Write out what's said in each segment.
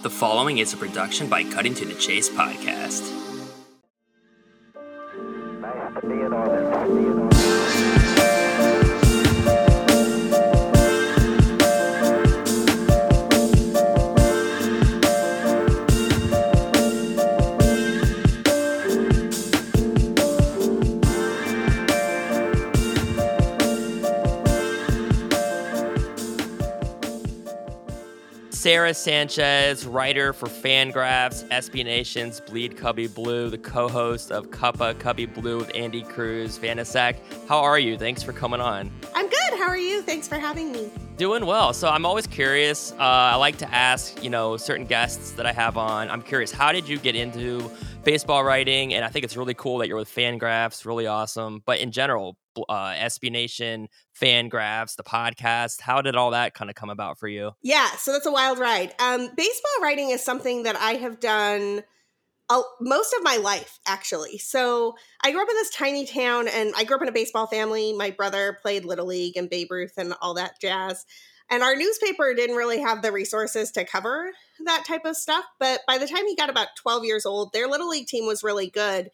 The following is a production by Cutting to the Chase podcast. Sara Sanchez, writer for Fangraphs, SB Nation's Bleed Cubbie Blue, the co-host of Cuppa Cubbie Blue with Andy Cruz. Vanasek, how are you? Thanks for coming on. I'm good. How are you? Thanks for having me. Doing well. So I'm always curious. Uh, I like to ask, you know, certain guests that I have on. I'm curious, how did you get into baseball writing? And I think it's really cool that you're with Fangraphs. Really awesome. But in general, uh, SB Nation, Fangraphs, the podcast. How did all that kind of come about for you? Yeah, so that's a wild ride. Um, baseball writing is something that I have done most of my life, actually. So I grew up in this tiny town, and I grew up in a baseball family. My brother played Little League and Babe Ruth and all that jazz. And our newspaper didn't really have the resources to cover that type of stuff. But by the time he got about 12 years old, their Little League team was really good.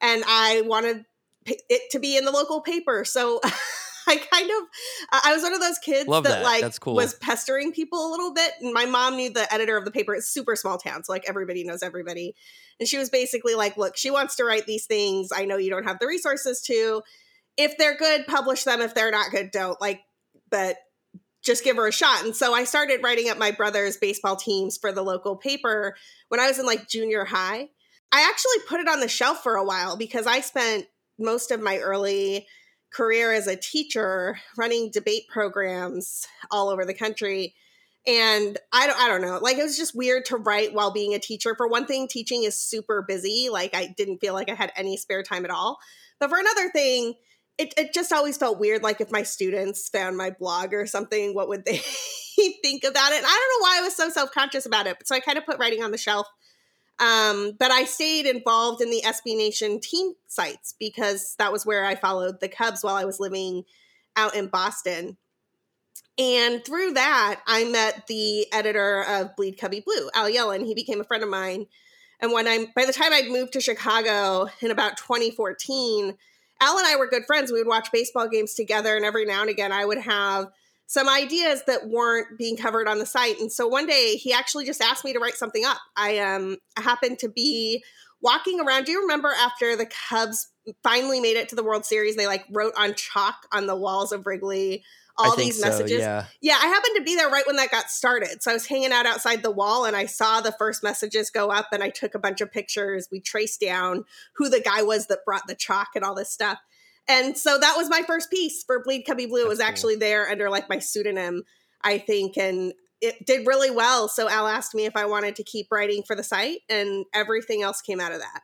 And I wanted it to be in the local paper. So I kind of, I was one of those kids that, that. like cool. was pestering people a little bit. And my mom knew the editor of the paper. It's super small town. So like everybody knows everybody. And she was basically like, look, she wants to write these things. I know you don't have the resources to. If they're good, publish them. If they're not good, don't. Like, but just give her a shot. And so I started writing up my brother's baseball teams for the local paper when I was in like junior high. I actually put it on the shelf for a while because I spent most of my early career as a teacher running debate programs all over the country. And I don't I don't know. Like it was just weird to write while being a teacher. For one thing, teaching is super busy. Like I didn't feel like I had any spare time at all. But for another thing, it, it just always felt weird like if my students found my blog or something what would they think about it and i don't know why i was so self-conscious about it so i kind of put writing on the shelf um, but i stayed involved in the sb nation team sites because that was where i followed the cubs while i was living out in boston. And through that i met the editor of bleed cubbie blue al yellon. He became a friend of mine. And when i by the time I'd moved to chicago in about 2014 Al and I were good friends. We would watch baseball games together, and every now and again, I would have some ideas that weren't being covered on the site. And so one day, he actually just asked me to write something up. I um I happened to be walking around. Do you remember after the Cubs finally made it to the World Series? They like wrote on chalk on the walls of Wrigley all these so, messages. yeah. Yeah, I happened to be there right when that got started. So I was hanging out outside the wall and I saw the first messages go up and I took a bunch of pictures. We traced down who the guy was that brought the chalk and all this stuff. And so that was my first piece for Bleed Cubbie Blue. it was cool. actually there under like my pseudonym, I think. And it did really well. So Al asked me if I wanted to keep writing for the site and everything else came out of that.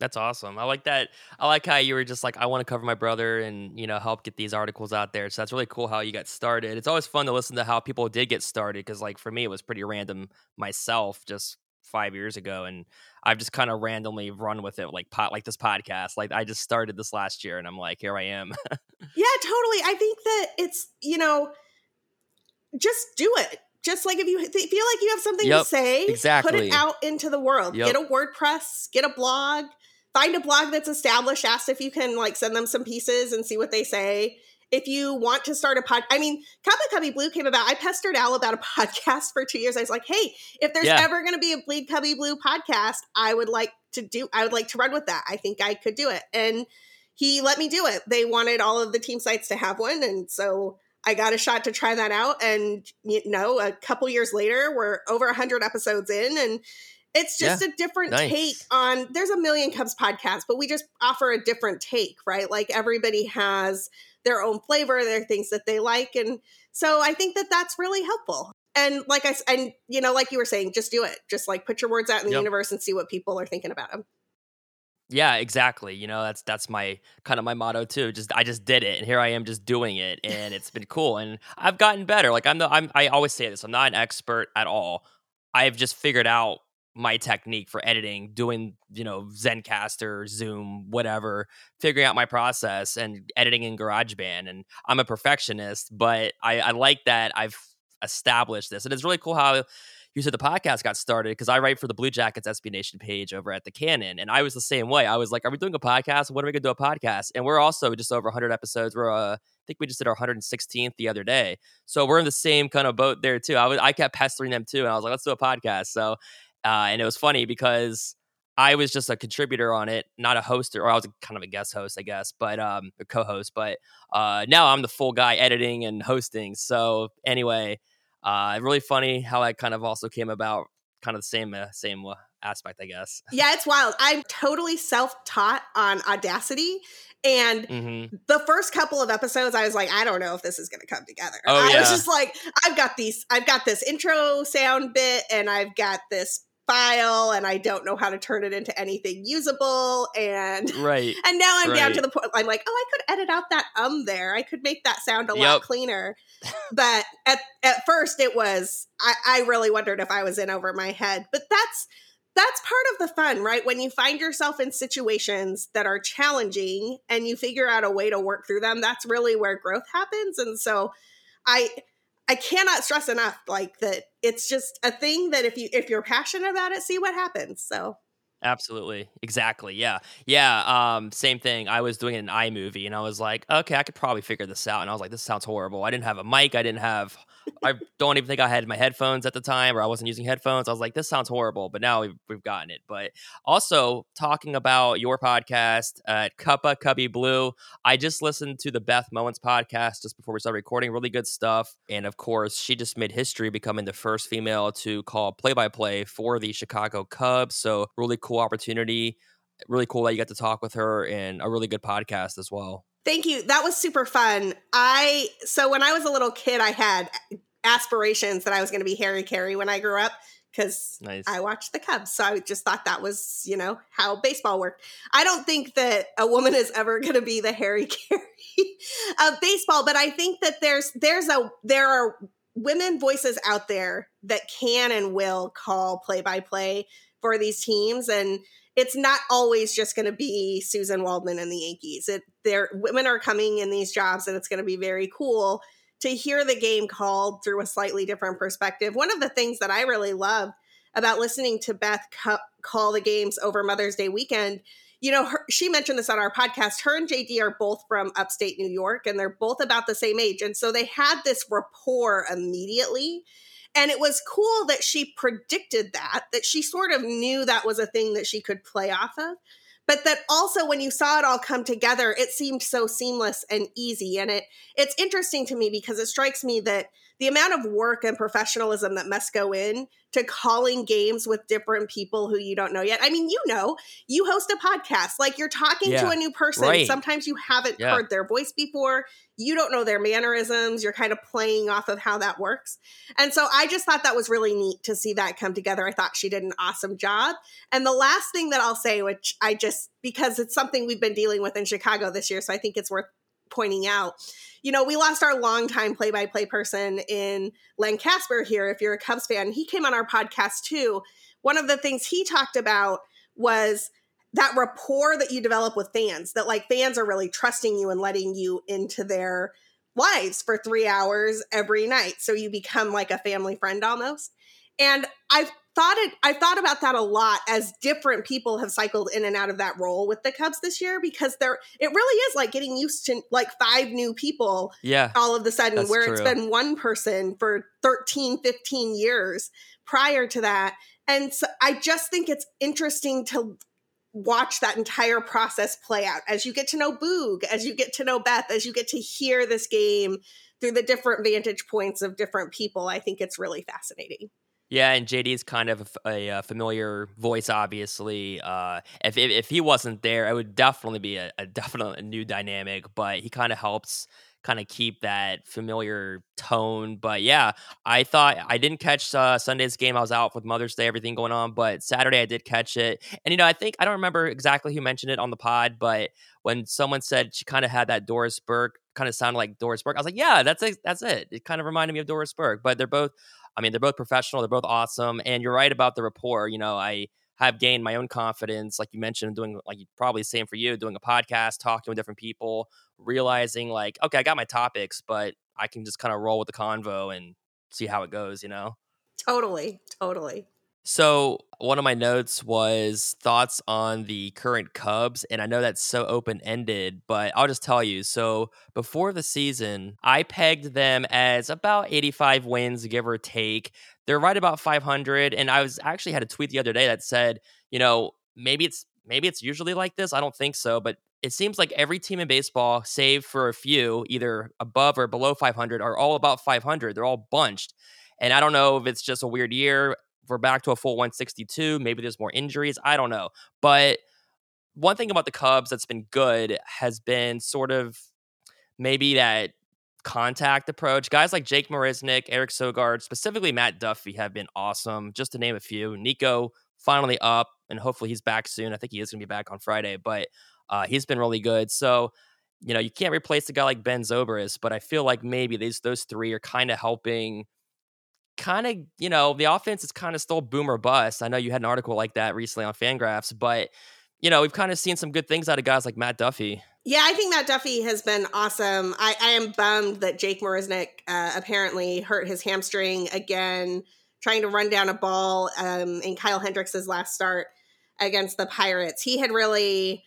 That's awesome. I like that. I like how you were just like, I want to cover my brother and, you know, help get these articles out there. So that's really cool how you got started. It's always fun to listen to how people did get started because, like, for me, it was pretty random myself just five years ago. And I've just kind of randomly run with it, like, pot, like this podcast. Like, I just started this last year and I'm like, here I am. Yeah, totally. I think that it's, you know, just do it. Just like if you th- feel like you have something Yep, to say, exactly. put it out into the world. Yep. Get a WordPress, get a blog, find a blog that's established, ask if you can like send them some pieces and see what they say. If you want to start a pod, I mean, Cuppa Cubbie Blue came about. I pestered Al about a podcast for two years. I was like, hey, if there's Yeah. ever going to be a Bleed Cubbie Blue podcast, I would like to do, I would like to run with that. I think I could do it. And he let me do it. They wanted all of the team sites to have one. And so I got a shot to try that out. And, you know, a couple years later, we're over 100 episodes in. And it's just a different nice. take on, there's a million Cubs podcasts, but we just offer a different take, right? Like everybody has their own flavor, their things that they like. And so I think that that's really helpful. And like I, and you know, like you were saying, just do it. Just like put your words out in the Yep. universe and see what people are thinking about them. Yeah, exactly. You know, that's that's my kind of my motto too. Just I just did it and here I am just doing it and it's been cool and I've gotten better. Like I'm the I'm I always say this. I'm not an expert at all. I've just figured out my technique for editing, doing, you know, Zencastr, Zoom, whatever, figuring out my process and editing in GarageBand. And I'm a perfectionist, but I, I like that I've established this. And it's really cool how you said the podcast got started because I write for the Blue Jackets SB Nation page over at the Cannon, and I was the same way. I was like, "Are we doing a podcast? When are we gonna do a podcast?" And we're also just over 100 episodes. We're uh, I think we just did our 116th the other day, so we're in the same kind of boat there too. I was I kept pestering them too, and I was like, "Let's do a podcast." So, uh, and it was funny because I was just a contributor on it, not a host, or I was kind of a guest host, I guess, but um, a co-host. But uh, now I'm the full guy editing and hosting. So anyway, uh, really funny how I kind of also came about, kind of the same uh, same uh, aspect, I guess. Yeah, it's wild. I'm totally self-taught on Audacity. And hmm the first couple of episodes, I was like, I don't know if this is going to come together. Oh, I yeah. was just like, I've got these, I've got this intro sound bit, and I've got this file, and I don't know how to turn it into anything usable. And Right. and now I'm down to the point. I'm like, oh, I could edit out that um there. I could make that sound a lot cleaner. but at at first, it was. I, I really wondered if I was in over my head. But that's that's part of the fun, right? When you find yourself in situations that are challenging and you figure out a way to work through them, that's really where growth happens. And so I I cannot stress enough like that it's just a thing that if you if you're passionate about it, see what happens. So Absolutely. Exactly. Yeah. Yeah. Um, same thing. I was doing an iMovie and I was like, okay, I could probably figure this out. And I was like, this sounds horrible. I didn't have a mic. I didn't have, I don't even think I had my headphones at the time or I wasn't using headphones. I was like, this sounds horrible. But now we've, we've gotten it. But also talking about your podcast at Cuppa Cubbie Blue, I just listened to the Beth Mowins podcast just before we started recording. Really good stuff. And of course, she just made history becoming the first female to call play by play for the Chicago Cubs. So, really cool opportunity. Really cool that you got to talk with her and a really good podcast as well. Thank you. That was super fun. I so when I was a little kid, I had aspirations that I was going to be Harry Caray when I grew up because Nice. I watched the Cubs. So I just thought that was, you know, how baseball worked. I don't think that a woman is ever going to be the Harry Caray of baseball, but I think that there's there's a there are women voices out there that can and will call play by play for these teams and it's not always just going to be Suzyn Waldman and the Yankees. It there women are coming in these jobs and it's going to be very cool to hear the game called through a slightly different perspective. One of the things that I really love about listening to Beth call the games over Mother's Day weekend, you know, her, she mentioned this on our podcast. Her and JD are both from upstate New York and they're both about the same age. And so they had this rapport immediately. And it was cool that she predicted that, that she sort of knew that was a thing that she could play off of. But that also when you saw it all come together, it seemed so seamless and easy. And it it's interesting to me because it strikes me that the amount of work and professionalism that must go in to calling games with different people who you don't know yet. I mean, you know, you host a podcast, like you're talking to a new person. right. Sometimes you haven't Yeah. heard their voice before. You don't know their mannerisms. You're kind of playing off of how that works. And so I just thought that was really neat to see that come together. I thought she did an awesome job. And the last thing that I'll say, which I just, because it's something we've been dealing with in Chicago this year, so I think it's worth pointing out. You know, we lost our longtime play by play person in Len Kasper here. If you're a Cubs fan, he came on our podcast too. One of the things he talked about was that rapport that you develop with fans, that like fans are really trusting you and letting you into their lives for three hours every night. So you become like a family friend almost. And I've thought it I've thought about that a lot as different people have cycled in and out of that role with the Cubs this year because there it really is like getting used to like five new people Yeah. all of a sudden where it's been one person for 13 15 years prior to that. And so i just think it's interesting to watch that entire process play out. As you get to know boog as you get to know beth as you get to hear this game through the different vantage points of different people i think it's really fascinating Yeah, and JD is kind of a, uh, familiar voice, obviously. Uh, if, if if he wasn't there, it would definitely be a, a definite new dynamic. But he kind of helps kind of keep that familiar tone. But yeah, I thought I didn't catch uh, Sunday's game. I was out with Mother's Day, everything going on. But Saturday I did catch it, and you know I think I don't remember exactly who mentioned it on the pod, but when someone said she kind of had that Doris Burke kind of sounded like Doris Burke, I was like, yeah, that's it, that's it. It kind of reminded me of Doris Burke. But they're both I mean, they're both professional. They're both awesome. And you're right about the rapport. You know, I have gained my own confidence, like you mentioned, doing like probably the same for you, doing a podcast, talking with different people, realizing like, okay, I got my topics, but I can just kind of roll with the convo and see how it goes. You know? Totally, totally. So, one of my notes was thoughts on the current Cubs. And I know that's so open ended, but I'll just tell you. So, before the season, I pegged them as about 85 wins, give or take. They're right about 500. And I was actually had a tweet the other day that said, you know, maybe it's maybe it's usually like this. I don't think so, but it seems like every team in baseball, save for a few, either above or below 500, are all about 500. They're all bunched. And I don't know if it's just a weird year we're back to a full 162. Maybe there's more injuries. I don't know. But one thing about the Cubs that's been good has been sort of maybe that contact approach. Guys like Jake Marisnick, Eric Sogard, specifically Matt Duffy have been awesome, just to name a few. Nico finally up, and hopefully he's back soon. I think he is going to be back on Friday, but uh, he's been really good. So, you know, you can't replace a guy like Ben Zobrist, but I feel like maybe these those three are kind of helping kind of, you know, the offense is kind of still boom or bust. I know you had an article like that recently on Fangraphs, but you know, we've kind of seen some good things out of guys like Matt Duffy. Yeah, I think Matt Duffy has been awesome. I, I am bummed that Jake Marisnick uh, apparently hurt his hamstring again, trying to run down a ball um, in Kyle Hendricks' last start against the Pirates. He had really.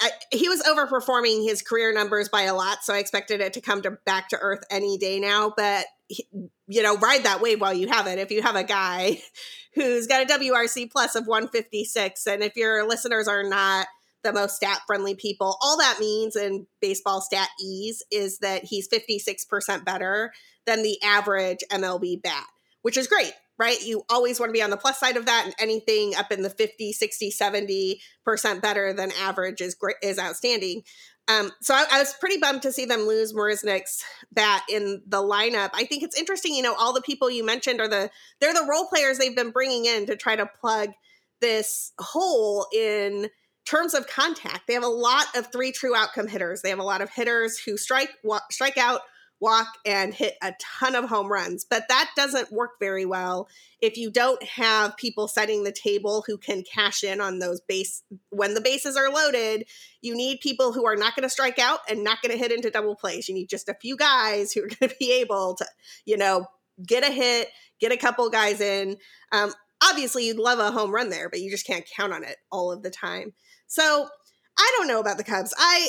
I, he was overperforming his career numbers by a lot, so I expected it to come to back to earth any day now. But you know, ride that wave while you have it. If you have a guy who's got a WRC plus of 156, and if your listeners are not the most stat friendly people, all that means in baseball stat ease is that he's 56% better than the average MLB bat, which is great, right? You always want to be on the plus side of that, and anything up in the 50, 60, 70% better than average is great, is outstanding. Um, so I, I, was pretty bummed to see them lose Marisnick's bat in the lineup. I think it's interesting, you know, all the people you mentioned are the they're the role players they've been bringing in to try to plug this hole in terms of contact. They have a lot of three true outcome hitters. They have a lot of hitters who strike walk, strike out, walk and hit a ton of home runs. But that doesn't work very well if you don't have people setting the table who can cash in on those base when the bases are loaded. You need people who are not going to strike out and not going to hit into double plays. You need just a few guys who are going to be able to, you know, get a hit, get a couple guys in. Um, obviously, you'd love a home run there, but you just can't count on it all of the time. So I don't know about the Cubs. I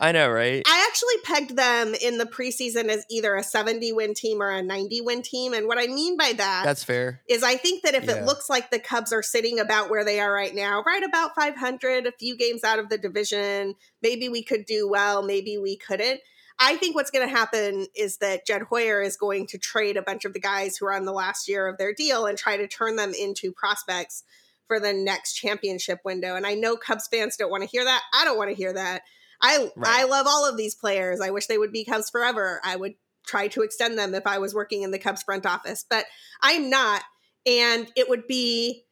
I know, right? I actually pegged them in the preseason as either a 70 win team or a 90 win team. And what I mean by that That's fair. is I think that if Yeah. it looks like the Cubs are sitting about where they are right now, right about 500, a few games out of the division, maybe we could do well, maybe we couldn't. I think what's going to happen is that Jed Hoyer is going to trade a bunch of the guys who are on the last year of their deal and try to turn them into prospects for the next championship window. And I know Cubs fans don't want to hear that. I don't want to hear that. I Right. I love all of these players. I wish they would be Cubs forever. I would try to extend them if I was working in the Cubs front office, but I'm not. And it would be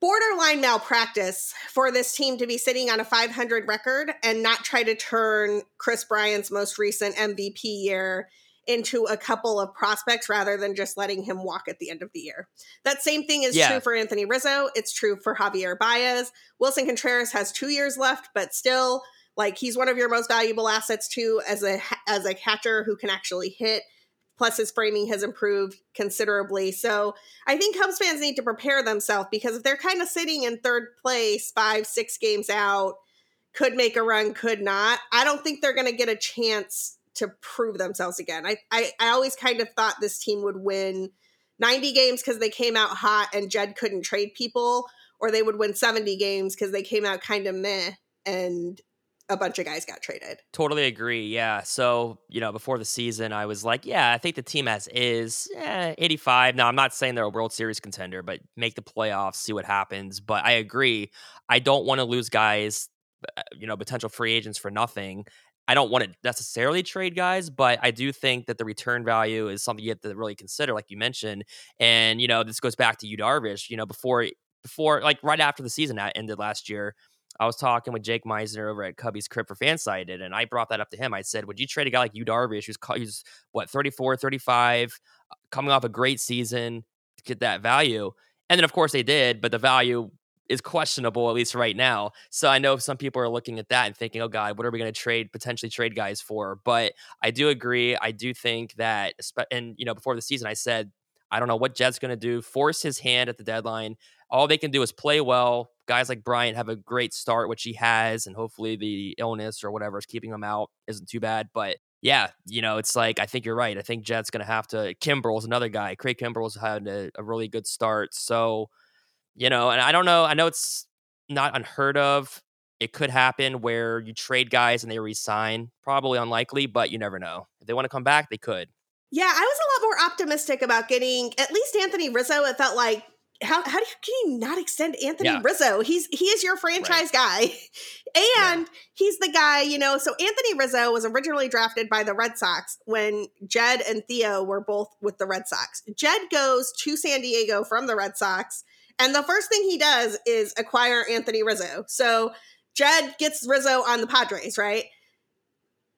borderline malpractice for this team to be sitting on a 500 record and not try to turn Kris Bryant's most recent MVP year into a couple of prospects rather than just letting him walk at the end of the year. That same thing is Yeah. true for Anthony Rizzo. It's true for Javier Baez. Willson Contreras has two years left, but still, like he's one of your most valuable assets too as a as a catcher who can actually hit. Plus, his framing has improved considerably. So, I think Cubs fans need to prepare themselves because if they're kind of sitting in third place, five, six games out, could make a run, could not. I don't think they're going to get a chance to prove themselves again. I, I, I always kind of thought this team would win 90 games because they came out hot and Jed couldn't trade people, or they would win 70 games because they came out kind of meh and a bunch of guys got traded. Totally agree. Yeah. So, you know, before the season, I was like, yeah, I think the team as is eh, 85. Now, I'm not saying they're a World Series contender, but make the playoffs, see what happens. But I agree. I don't want to lose guys, uh, you know, potential free agents for nothing. I don't want to necessarily trade guys, but I do think that the return value is something you have to really consider, like you mentioned. And, you know, this goes back to you, Darvish, you know, before, before, like right after the season ended last year, I was talking with Jake Meisner over at Cubbies Crib for Fansided, and I brought that up to him. I said, Would you trade a guy like you, Darvish, who's, who's what, 34, 35, uh, coming off a great season to get that value? And then, of course, they did, but the value is questionable, at least right now. So I know some people are looking at that and thinking, oh, God, what are we going to trade, potentially trade guys for? But I do agree. I do think that, and, you know, before the season, I said, I don't know what Jed's going to do. Force his hand at the deadline. All they can do is play well. Guys like Bryant have a great start, which he has, and hopefully the illness or whatever is keeping him out isn't too bad. But yeah, you know, it's like I think you're right. I think Jed's going to have to. Kimbrel's another guy. Craig Kimbrel's had a, a really good start. So, you know, and I don't know. I know it's not unheard of. It could happen where you trade guys and they resign. Probably unlikely, but you never know. If they want to come back, they could. Yeah, I was a lot more optimistic about getting at least Anthony Rizzo. It felt like how how do you, can you not extend Anthony Yeah. Rizzo? He's he is your franchise guy, and he's the guy you know. So Anthony Rizzo was originally drafted by the Red Sox when Jed and Theo were both with the Red Sox. Jed goes to San Diego from the Red Sox, and the first thing he does is acquire Anthony Rizzo. So Jed gets Rizzo on the Padres, right?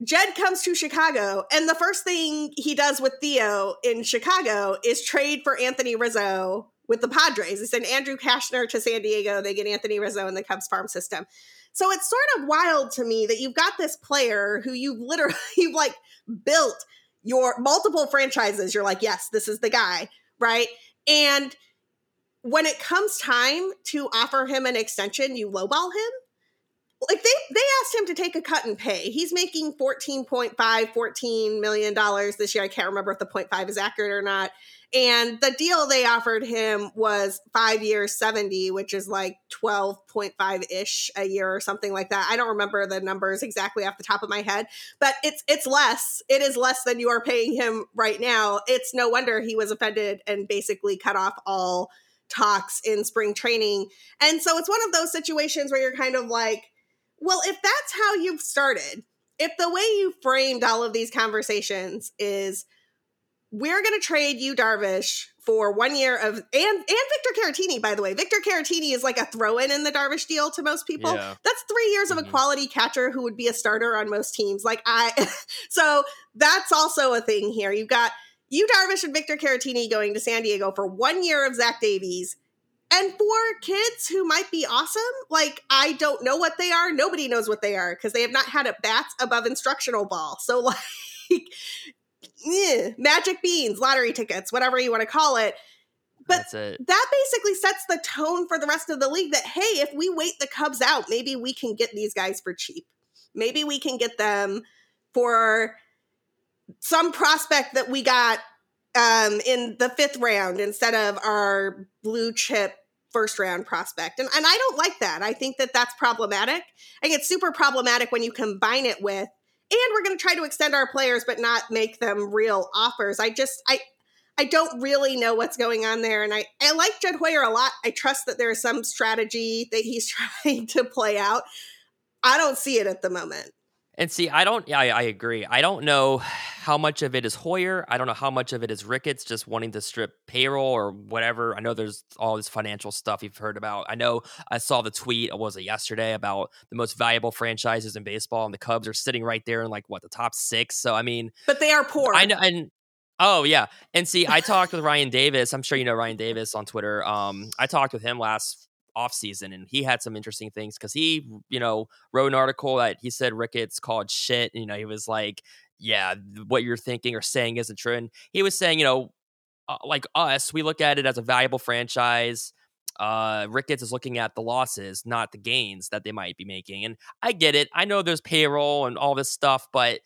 Jed comes to Chicago, and the first thing he does with Theo in Chicago is trade for Anthony Rizzo with the Padres. They send Andrew Cashner to San Diego. They get Anthony Rizzo in the Cubs farm system. So it's sort of wild to me that you've got this player who you've literally you've like built your multiple franchises. You're like, yes, this is the guy, right? And when it comes time to offer him an extension, you lowball him like they they asked him to take a cut and pay. He's making 14.5 14 million dollars this year. I can't remember if the 0.5 is accurate or not. And the deal they offered him was 5 years 70, which is like 12.5ish a year or something like that. I don't remember the numbers exactly off the top of my head, but it's it's less. It is less than you are paying him right now. It's no wonder he was offended and basically cut off all talks in spring training. And so it's one of those situations where you're kind of like well, if that's how you've started, if the way you framed all of these conversations is we're going to trade Yu Darvish for one year of and and Victor Caratini, by the way, Victor Caratini is like a throw-in in the Darvish deal to most people. Yeah. That's three years of a Mhm. quality catcher who would be a starter on most teams. Like I, so that's also a thing here. You've got Yu Darvish and Victor Caratini going to San Diego for one year of Zach Davies. And for kids who might be awesome, like I don't know what they are. Nobody knows what they are because they have not had at bats above instructional ball. So like eh, magic beans, lottery tickets, whatever you want to call it. But it. that basically sets the tone for the rest of the league that hey, if we wait the Cubs out, maybe we can get these guys for cheap. Maybe we can get them for some prospect that we got um, in the fifth round instead of our blue chip first round prospect. And, and I don't like that. I think that that's problematic. I think it's super problematic when you combine it with, and we're going to try to extend our players, but not make them real offers. I just, I, I don't really know what's going on there. And I, I like Jed Hoyer a lot. I trust that there is some strategy that he's trying to play out. I don't see it at the moment. And see, I don't. Yeah, I, I agree. I don't know how much of it is Hoyer. I don't know how much of it is Ricketts just wanting to strip payroll or whatever. I know there's all this financial stuff you've heard about. I know I saw the tweet. Was it yesterday about the most valuable franchises in baseball, and the Cubs are sitting right there in like what the top six. So I mean, But they are poor. I know, and oh yeah, and see, I talked with Ryan Davis. I'm sure you know Ryan Davis on Twitter. Um, I talked with him last off season, and he had some interesting things because he, you know, wrote an article that he said Ricketts called shit. You know, he was like, "Yeah, what you're thinking or saying isn't true," and he was saying, you know, uh, like us, we look at it as a valuable franchise. Uh, Ricketts is looking at the losses, not the gains that they might be making. And I get it. I know there's payroll and all this stuff, but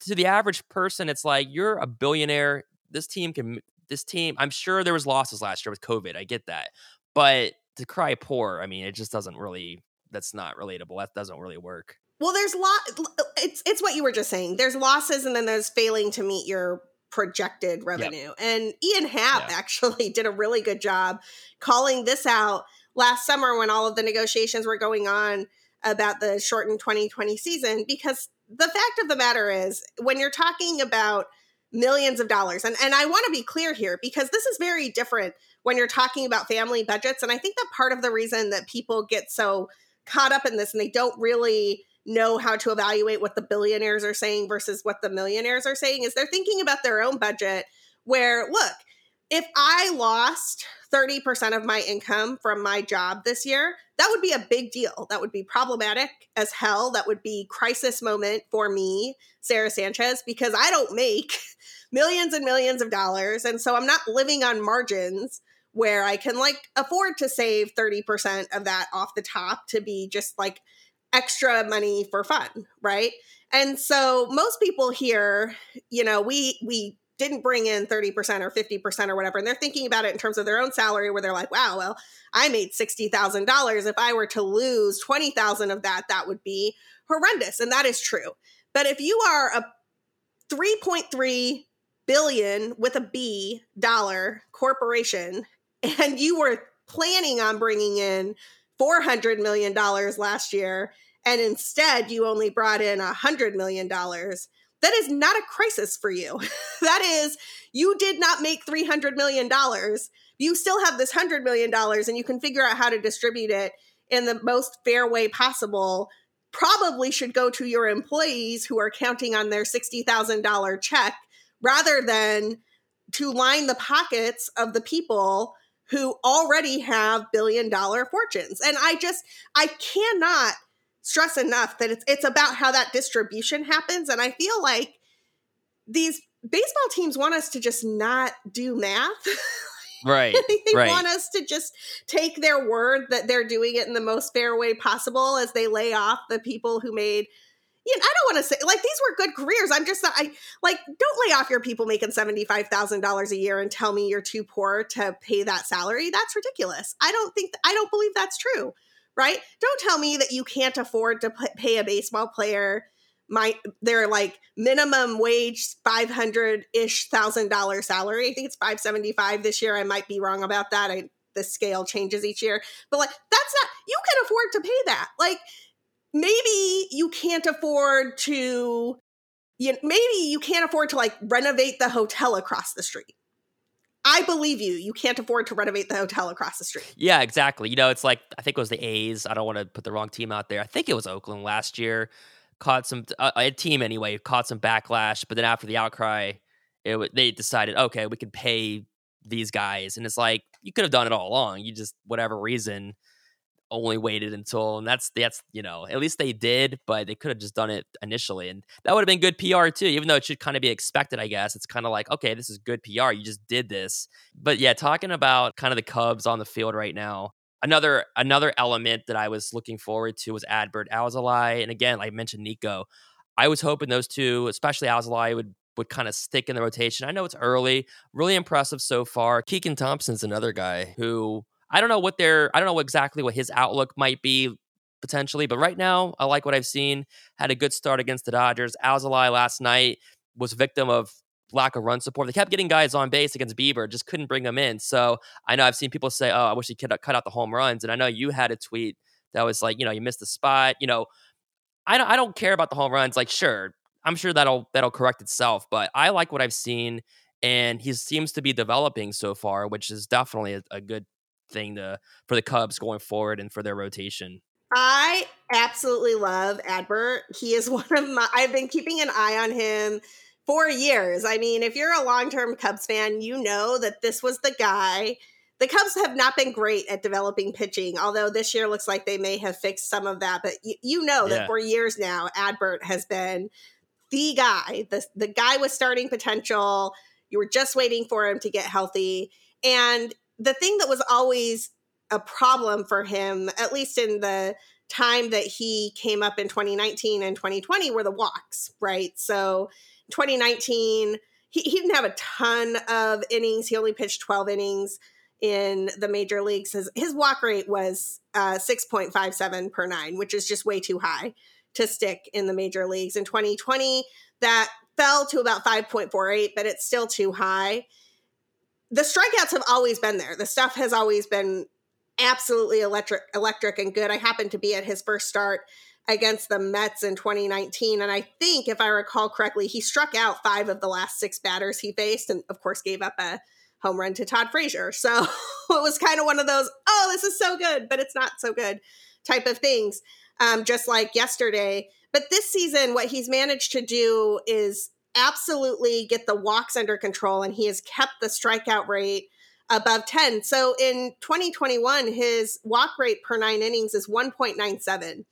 to the average person, it's like you're a billionaire. This team can. This team. I'm sure there was losses last year with COVID. I get that, but to cry poor, I mean, it just doesn't really. That's not relatable. That doesn't really work. Well, there's lot. Uh, it's it's what you were just saying. There's losses, and then there's failing to meet your projected revenue. And Ian Happ actually did a really good job calling this out last summer when all of the negotiations were going on about the shortened 2020 season. Because the fact of the matter is, when you're talking about millions of dollars, and and I want to be clear here because this is very different when you're talking about family budgets. And I think that part of the reason that people get so caught up in this and they don't really know how to evaluate what the billionaires are saying versus what the millionaires are saying is they're thinking about their own budget where look if i lost 30% of my income from my job this year that would be a big deal that would be problematic as hell that would be crisis moment for me sara sanchez because i don't make millions and millions of dollars. And so I'm not living on margins where I can like afford to save 30% of that off the top to be just like extra money for fun, right? And so most people here, you know, we we didn't bring in 30% or 50% or whatever and they're thinking about it in terms of their own salary where they're like, "Wow, well, I made $60,000. If I were to lose 20,000 of that, that would be horrendous." And that is true. But if you are a 3.3 billion with a B dollar corporation and you were planning on bringing in 400 million dollars last year and instead you only brought in a hundred million dollars that is not a crisis for you. That is you did not make 300 million dollars. You still have this hundred million dollars and you can figure out how to distribute it in the most fair way possible. Probably should go to your employees who are counting on their $60,000 check rather than to line the pockets of the people who already have billion dollar fortunes. And I just I cannot stress enough that it's it's about how that distribution happens and I feel like these baseball teams want us to just not do math. Right. they right. want us to just take their word that they're doing it in the most fair way possible as they lay off the people who made you know, I don't want to say like these were good careers. I'm just I like don't lay off your people making seventy five thousand dollars a year and tell me you're too poor to pay that salary. That's ridiculous. I don't think I don't believe that's true. Right? Don't tell me that you can't afford to pay a baseball player my their like minimum wage 500 ish thousand dollar salary i think it's 575 this year i might be wrong about that i the scale changes each year but like that's not you can afford to pay that like maybe you can't afford to you maybe you can't afford to like renovate the hotel across the street I believe you. You can't afford to renovate the hotel across the street. Yeah, exactly. You know, it's like I think it was the A's. I don't want to put the wrong team out there. I think it was Oakland last year caught some uh, a team anyway caught some backlash, but then after the outcry, it they decided okay we could pay these guys, and it's like you could have done it all along. You just whatever reason only waited until and that's that's you know at least they did but they could have just done it initially and that would have been good pr too even though it should kind of be expected i guess it's kind of like okay this is good pr you just did this but yeah talking about kind of the cubs on the field right now another another element that I was looking forward to was Adbert Alzolay, and again, like I mentioned Nico. I was hoping those two, especially Alzolay, would would kind of stick in the rotation. I know it's early, really impressive so far. Keegan Thompson's another guy who I don't know what their I don't know exactly what his outlook might be potentially, but right now I like what I've seen. Had a good start against the Dodgers. Alzolay last night was victim of lack of run support. They kept getting guys on base against Bieber, just couldn't bring them in. So I know I've seen people say, "Oh, I wish he could cut out the home runs." And I know you had a tweet that was like, you know, you missed the spot. You know, I don't, I don't care about the home runs. Like, sure, I'm sure that'll that'll correct itself. But I like what I've seen, and he seems to be developing so far, which is definitely a, a good thing to for the Cubs going forward and for their rotation. I absolutely love Adbert. He is one of my. I've been keeping an eye on him for years. I mean, if you're a long term Cubs fan, you know that this was the guy. The Cubs have not been great at developing pitching, although this year looks like they may have fixed some of that. But you, you know that Yeah. for years now, Adbert has been the guy, the, the guy with starting potential. You were just waiting for him to get healthy. And the thing that was always a problem for him, at least in the time that he came up in 2019 and 2020, were the walks, right? So 2019, he, he didn't have a ton of innings. He only pitched 12 innings in the major leagues. His, his walk rate was uh, 6.57 per nine, which is just way too high to stick in the major leagues. In 2020, that fell to about 5.48, but it's still too high. The strikeouts have always been there. The stuff has always been absolutely electric electric and good. I happened to be at his first start against the Mets in 2019 and I think if I recall correctly, he struck out 5 of the last 6 batters he faced and of course gave up a home run to Todd Frazier. So it was kind of one of those, oh, this is so good, but it's not so good type of things. Um, just like yesterday. But this season, what he's managed to do is absolutely get the walks under control, and he has kept the strikeout rate above 10. So in 2021, his walk rate per nine innings is 1.97,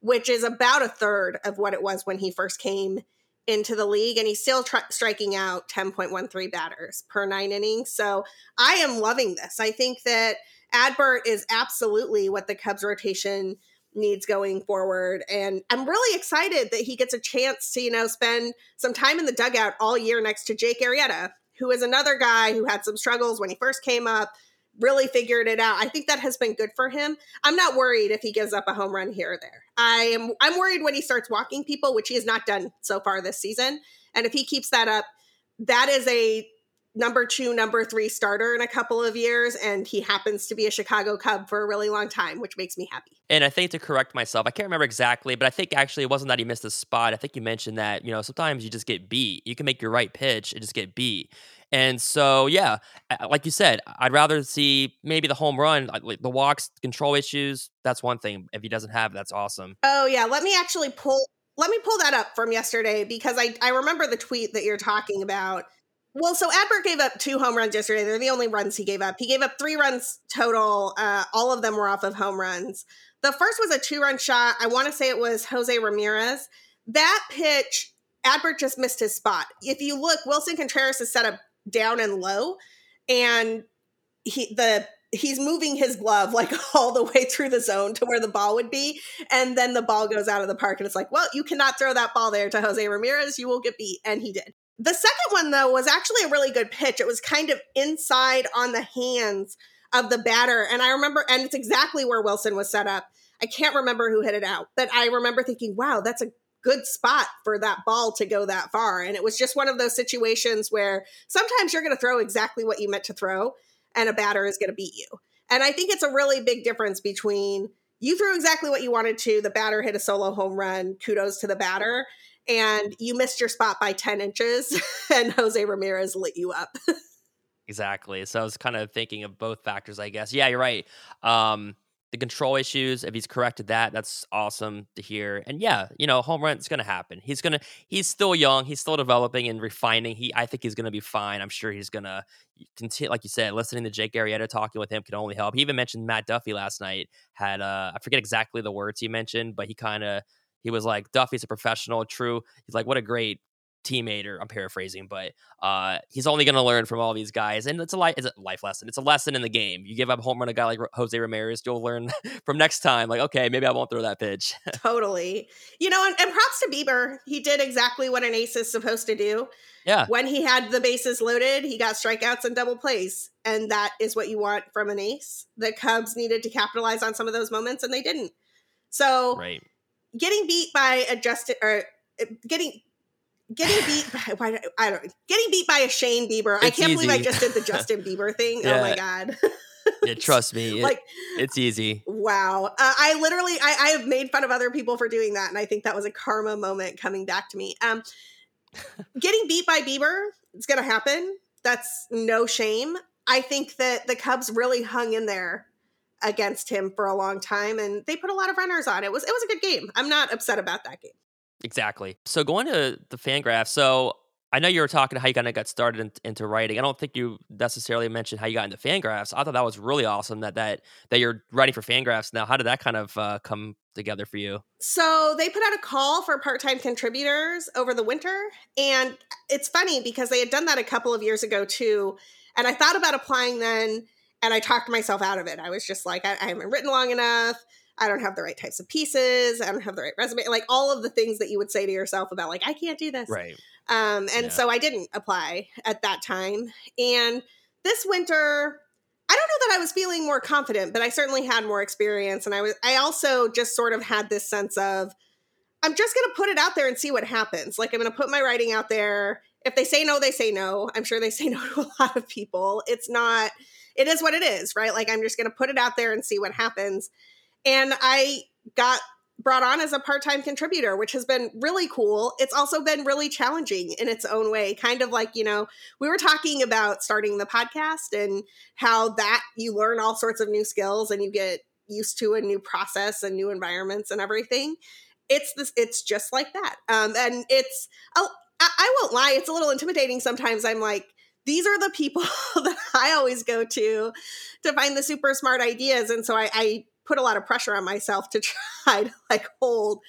which is about a third of what it was when he first came into the league, and he's still tr- striking out 10.13 batters per nine innings. So I am loving this. I think that Adbert is absolutely what the Cubs rotation needs going forward. And I'm really excited that he gets a chance to, you know, spend some time in the dugout all year next to Jake Arrieta, who is another guy who had some struggles when he first came up, really figured it out. I think that has been good for him. I'm not worried if he gives up a home run here or there. I am I'm worried when he starts walking people, which he has not done so far this season. And if he keeps that up, that is a number two, number three starter in a couple of years, and he happens to be a Chicago Cub for a really long time, which makes me happy. And I think to correct myself, I can't remember exactly, but I think actually it wasn't that he missed a spot. I think you mentioned that, you know, sometimes you just get beat. You can make your right pitch and just get beat. And so, yeah, like you said, I'd rather see maybe the home run, like the walks, control issues. That's one thing. If he doesn't have, that's awesome. Oh yeah, let me actually pull. Let me pull that up from yesterday because I I remember the tweet that you're talking about. Well, so Adbert gave up two home runs yesterday. They're the only runs he gave up. He gave up three runs total. Uh, all of them were off of home runs. The first was a two run shot. I want to say it was Jose Ramirez. That pitch, Adbert just missed his spot. If you look, Willson Contreras is set up down and low, and he the he's moving his glove like all the way through the zone to where the ball would be and then the ball goes out of the park and it's like well you cannot throw that ball there to jose ramirez you will get beat and he did the second one, though, was actually a really good pitch. It was kind of inside on the hands of the batter. And I remember, and it's exactly where Willson was set up. I can't remember who hit it out, but I remember thinking, wow, that's a good spot for that ball to go that far. And it was just one of those situations where sometimes you're going to throw exactly what you meant to throw, and a batter is going to beat you. And I think it's a really big difference between you threw exactly what you wanted to, the batter hit a solo home run, kudos to the batter, and you missed your spot by 10 inches and Jose Ramirez lit you up. exactly. So I was kind of thinking of both factors, I guess. Yeah, you're right. Um, the control issues, if he's corrected that, that's awesome to hear. And yeah, you know, home run is going to happen. He's to, he's still young. He's still developing and refining. He, I think he's to be fine. I'm sure he's to continue, like you said, listening to Jake Arrieta talking with him can only help. He even mentioned Matt Duffy last night, had, uh, I forget exactly the words he mentioned, but he kind of he was like, Duffy's a professional, true. He's like, what a great teammate, or I'm paraphrasing, but uh, he's only going to learn from all these guys, and it's a life, it's a life lesson. It's a lesson in the game. You give up home run a guy like Jose Ramirez, you'll learn from next time. Like, okay, maybe I won't throw that pitch. totally, you know, and, and props to Bieber. He did exactly what an ace is supposed to do. Yeah. When he had the bases loaded, he got strikeouts and double plays, and that is what you want from an ace. The Cubs needed to capitalize on some of those moments, and they didn't. So, right getting beat by a Justin or uh, getting getting beat by why, I don't getting beat by a Shane Bieber. It's I can't easy. believe I just did the Justin Bieber thing. yeah. Oh my god. yeah, trust me. It, like it's easy. Wow. Uh, I literally I, I have made fun of other people for doing that, and I think that was a karma moment coming back to me. Um, getting beat by Bieber, it's gonna happen. That's no shame. I think that the Cubs really hung in there against him for a long time and they put a lot of runners on. It was it was a good game. I'm not upset about that game. Exactly. So going to the Fangraph. So I know you were talking how you kind of got started in, into writing. I don't think you necessarily mentioned how you got into Fangraphs. I thought that was really awesome that that that you're writing for Fangraphs now. How did that kind of uh, come together for you? So they put out a call for part-time contributors over the winter, and it's funny because they had done that a couple of years ago too. And I thought about applying then, and I talked myself out of it. I was just like, I, I haven't written long enough. I don't have the right types of pieces. I don't have the right resume. Like all of the things that you would say to yourself about like, I can't do this. Right. Um, and yeah. so I didn't apply at that time. And this winter, I don't know that I was feeling more confident, but I certainly had more experience. And I was, I also just sort of had this sense of, I'm just going to put it out there and see what happens. Like I'm going to put my writing out there. If they say no, they say no. I'm sure they say no to a lot of people. It's not, it is what it is, right? Like I'm just going to put it out there and see what happens. And I got brought on as a part-time contributor which has been really cool it's also been really challenging in its own way kind of like you know we were talking about starting the podcast and how that you learn all sorts of new skills and you get used to a new process and new environments and everything it's this it's just like that um and it's oh I, I won't lie it's a little intimidating sometimes i'm like these are the people that I always go to to find the super smart ideas. And so I, I put a lot of pressure on myself to try to like hold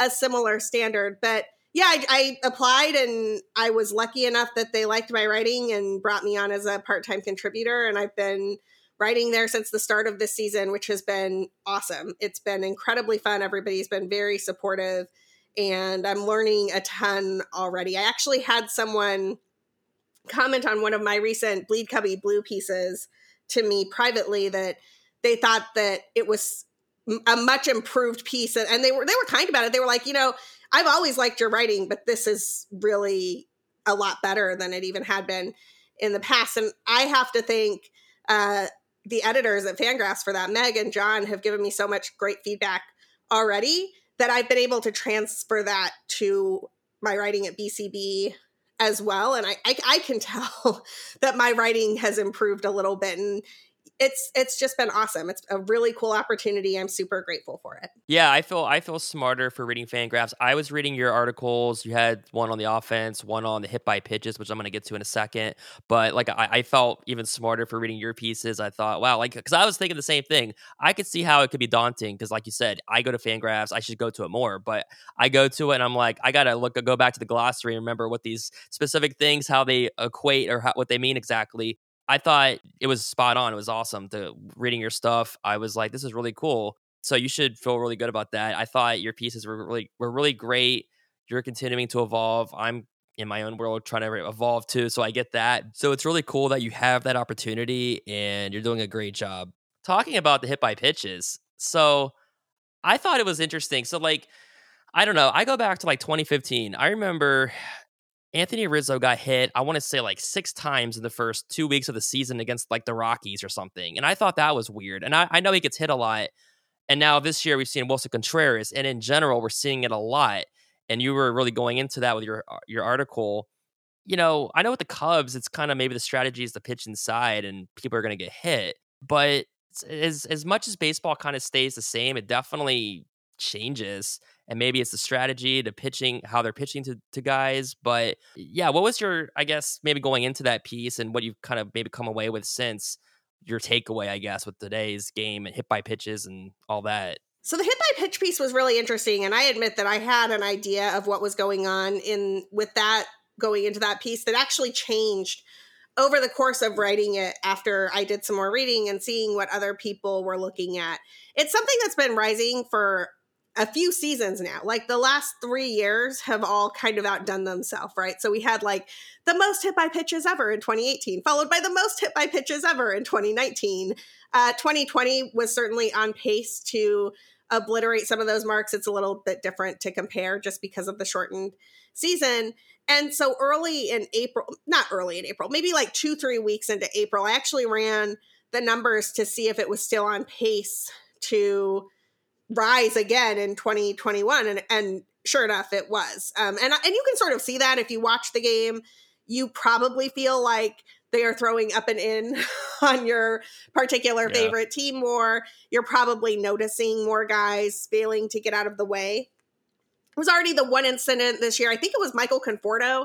a similar standard. But yeah, I, I, applied and I was lucky enough that they liked my writing and brought me on as a part time contributor. And I've been writing there since the start of this season, which has been awesome. It's been incredibly fun. Everybody's been very supportive, and I'm learning a ton already. I actually had someone comment on one of my recent Bleed Cubbie Blue pieces to me privately that they thought that it was a much improved piece and they were they were kind about it. They were like you know i've always liked your writing but this is really a lot better than it even had been in the past. And i have to thank uh, the editors at fangraphs for that. Meg and john have given me so much great feedback already that i've been able to transfer that to my writing at bcb as well and I, I, I can tell that my writing has improved a little bit and it's it's just been awesome. It's a really cool opportunity. I'm super grateful for it. Yeah, I feel I feel smarter for reading Fangraphs. I was reading your articles. You had one on the offense, one on the hit by pitches, which I'm going to get to in a second. But like I, I, felt even smarter for reading your pieces. I thought, wow, like because I was thinking the same thing. I could see how it could be daunting because, like you said, I go to Fangraphs. I should go to it more, but I go to it and I'm like, I gotta look, go back to the glossary and remember what these specific things, how they equate or how, what they mean exactly. I thought it was spot on. It was awesome. To reading your stuff, I was like, this is really cool. So you should feel really good about that. I thought your pieces were really were really great. You're continuing to evolve. I'm in my own world trying to evolve too, so I get that. So it's really cool that you have that opportunity and you're doing a great job. Talking about the hit by pitches. So I thought it was interesting. So like I don't know. I go back to like 2015. I remember Anthony Rizzo got hit, I want to say like six times in the first two weeks of the season against like the Rockies or something. And I thought that was weird. And I, I know he gets hit a lot. And now this year we've seen Willson Contreras. And in general, we're seeing it a lot. And you were really going into that with your uh, your article. You know, I know with the Cubs, it's kind of maybe the strategy is to pitch inside and people are going to get hit. But as as much as baseball kind of stays the same, it definitely changes and maybe it's the strategy to pitching how they're pitching to, to guys but yeah what was your i guess maybe going into that piece and what you've kind of maybe come away with since your takeaway i guess with today's game and hit by pitches and all that so the hit by pitch piece was really interesting and i admit that i had an idea of what was going on in with that going into that piece that actually changed over the course of writing it after I did some more reading and seeing what other people were looking at. It's something that's been rising for a few seasons now. Like the last three years have all kind of outdone themselves, right? So we had like the most hit by pitches ever in 2018, followed by the most hit by pitches ever in 2019. Uh, 2020 was certainly on pace to obliterate some of those marks. It's a little bit different to compare just because of the shortened season. And so early in April, not early in April, maybe like two, three weeks into April, I actually ran the numbers to see if it was still on pace to rise again in 2021 and and sure enough it was. Um and and you can sort of see that if you watch the game you probably feel like they are throwing up and in on your particular yeah. favorite team more. You're probably noticing more guys failing to get out of the way. It was already the one incident this year i think it was michael conforto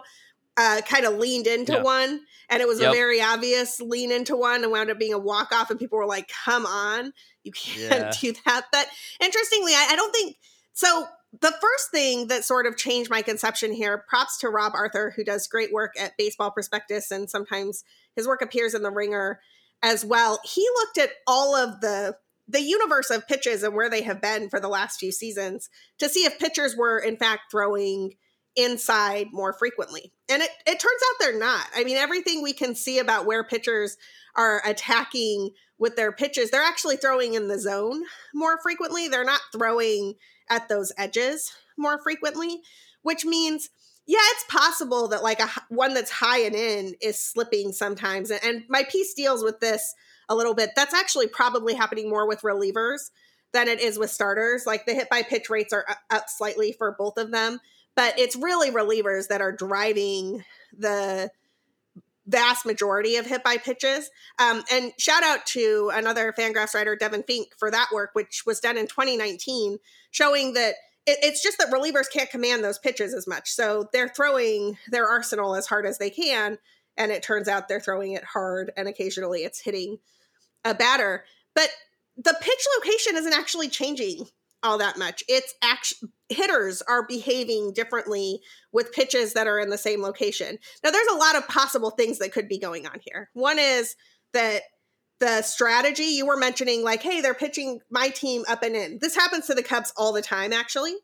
uh, kind of leaned into yeah. one and it was yep. a very obvious lean into one and wound up being a walk off and people were like come on you can't yeah. do that but interestingly I, I don't think so the first thing that sort of changed my conception here props to rob arthur who does great work at baseball prospectus and sometimes his work appears in the ringer as well he looked at all of the the universe of pitches and where they have been for the last few seasons to see if pitchers were in fact throwing inside more frequently. And it, it turns out they're not. I mean, everything we can see about where pitchers are attacking with their pitches, they're actually throwing in the zone more frequently. They're not throwing at those edges more frequently, which means yeah, it's possible that like a one that's high and in is slipping sometimes. And my piece deals with this a little bit. That's actually probably happening more with relievers than it is with starters. Like the hit by pitch rates are up slightly for both of them, but it's really relievers that are driving the vast majority of hit by pitches. Um, and shout out to another Fangraphs writer, Devan Fink, for that work, which was done in 2019, showing that it, it's just that relievers can't command those pitches as much. So they're throwing their arsenal as hard as they can. And it turns out they're throwing it hard, and occasionally it's hitting a batter. But the pitch location isn't actually changing all that much. It's actually hitters are behaving differently with pitches that are in the same location. Now, there's a lot of possible things that could be going on here. One is that the strategy you were mentioning, like, hey, they're pitching my team up and in. This happens to the Cubs all the time, actually.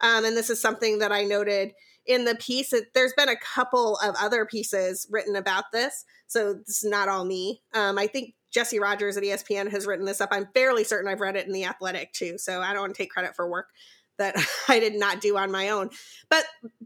Um, and this is something that I noted in the piece. There's been a couple of other pieces written about this. So this is not all me. Um, I think Jesse Rogers at ESPN has written this up. I'm fairly certain I've read it in The Athletic too. So I don't want to take credit for work that I did not do on my own. But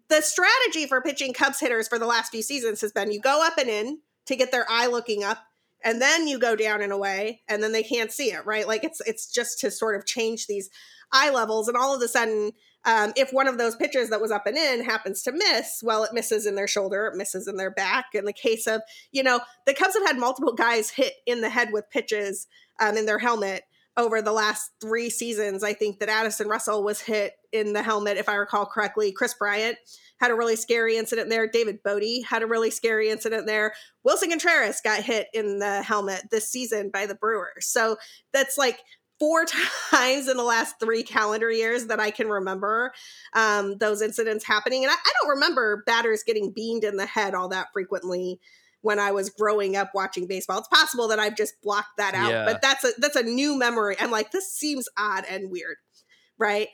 the strategy for pitching Cubs hitters for the last few seasons has been you go up and in to get their eye looking up and then you go down and away and then they can't see it, right? Like it's it's just to sort of change these eye levels and all of a sudden um, if one of those pitches that was up and in happens to miss, well, it misses in their shoulder, it misses in their back. In the case of, you know, the Cubs have had multiple guys hit in the head with pitches um, in their helmet over the last three seasons. I think that Addison Russell was hit in the helmet, if I recall correctly. Kris Bryant had a really scary incident there. David Bote had a really scary incident there. Willson Contreras got hit in the helmet this season by the Brewers. So that's like four times in the last three calendar years that I can remember um, those incidents happening. And I, I, don't remember batters getting beamed in the head all that frequently when I was growing up watching baseball. It's possible that I've just blocked that out, yeah. but that's a that's a new memory. I'm like, this seems odd and weird, right?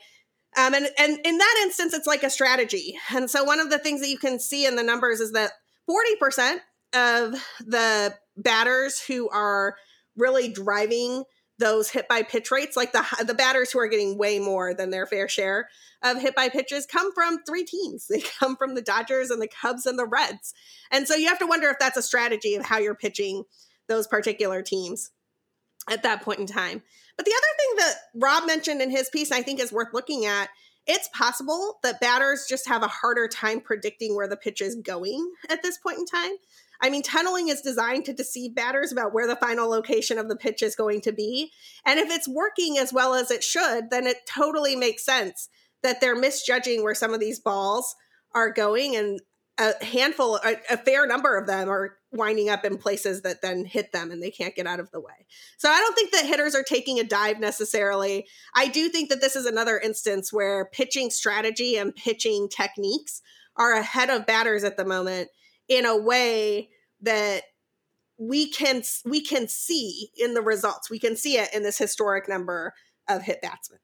Um, and and in that instance, it's like a strategy. And so one of the things that you can see in the numbers is that 40% of the batters who are really driving those hit by pitch rates, like the the batters who are getting way more than their fair share of hit by pitches, come from three teams. They come from the Dodgers and the Cubs and the Reds. And so you have to wonder if that's a strategy of how you're pitching those particular teams at that point in time. But the other thing that Rob mentioned in his piece, I think is worth looking at. It's possible that batters just have a harder time predicting where the pitch is going at this point in time. I mean, tunneling is designed to deceive batters about where the final location of the pitch is going to be. And if it's working as well as it should, then it totally makes sense that they're misjudging where some of these balls are going. And a handful, a, a fair number of them are winding up in places that then hit them and they can't get out of the way. So I don't think that hitters are taking a dive necessarily. I do think that this is another instance where pitching strategy and pitching techniques are ahead of batters at the moment in a way that we can we can see in the results. We can see it in this historic number of hit batsmen.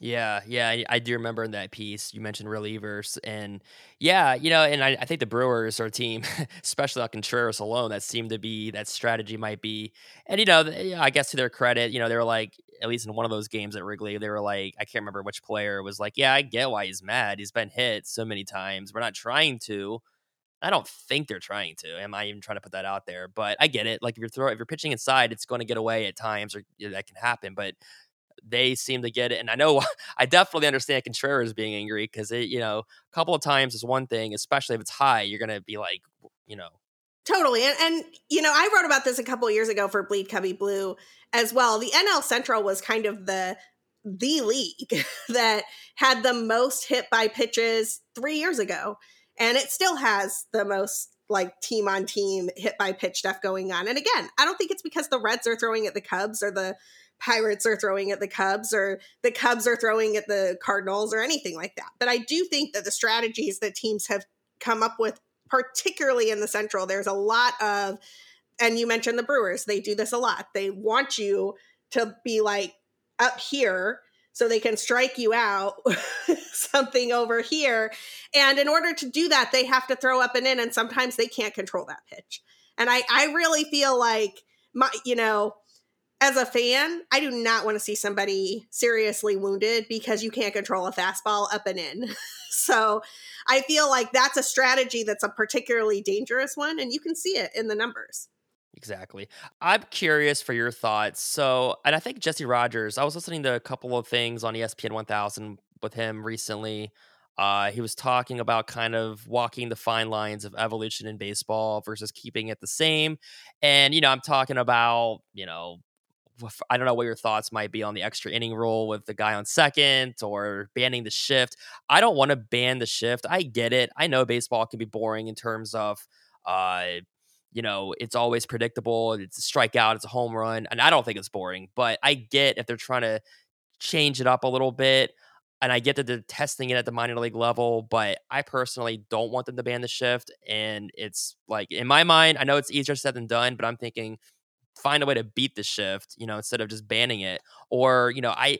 Yeah, yeah, I, I, do remember in that piece you mentioned relievers, and yeah, you know, and I, I think the Brewers are a team, especially on Contreras alone, that seemed to be that strategy might be, and you know, I guess to their credit, you know, they were like at least in one of those games at Wrigley, they were like, I can't remember which player was like, yeah, I get why he's mad. He's been hit so many times. We're not trying to, I don't think they're trying to. Am I even trying to put that out there? But I get it. Like if you're throw, if you're pitching inside, it's going to get away at times, or that can happen. But they seem to get it, and I know I definitely understand Contreras being angry because it, you know, a couple of times is one thing, especially if it's high, you're going to be like, you know, Totally. And and you know, I wrote about this a couple of years ago for Bleed Cubbie Blue as well. The NL Central was kind of the the league that had the most hit by pitches 3 years ago and it still has the most like team on team hit by pitch stuff going on. And again, I don't think it's because the Reds are throwing at the Cubs or the Pirates are throwing at the Cubs or the Cubs are throwing at the Cardinals or anything like that. But I do think that the strategies that teams have come up with, particularly in the Central, there's a lot of, and you mentioned the Brewers, they do this a lot. They want you to be like up here so they can strike you out something over here. And in order to do that, they have to throw up and in, and sometimes they can't control that pitch. And I, I really feel like my, you know, as a fan, I do not want to see somebody seriously wounded because you can't control a fastball up and in. so I feel like that's a strategy that's a particularly dangerous one, and you can see it in the numbers. Exactly. I'm curious for your thoughts. So, and I think Jesse Rogers, I was listening to a couple of things on ESPN 1000 with him recently. Uh, he was talking about kind of walking the fine lines of evolution in baseball versus keeping it the same. And, you know, I'm talking about, you know, I don't know what your thoughts might be on the extra inning rule with the guy on second or banning the shift. I don't want to ban the shift. I get it. I know baseball can be boring in terms of, uh, you know, it's always predictable. It's a strikeout, it's a home run. And I don't think it's boring, but I get if they're trying to change it up a little bit. and I get that they're testing it at the minor league level, but I personally don't want them to ban the shift. And it's like in my mind, I know it's easier said than done, but I'm thinking find a way to beat the shift, you know, instead of just banning it. Or, you know, I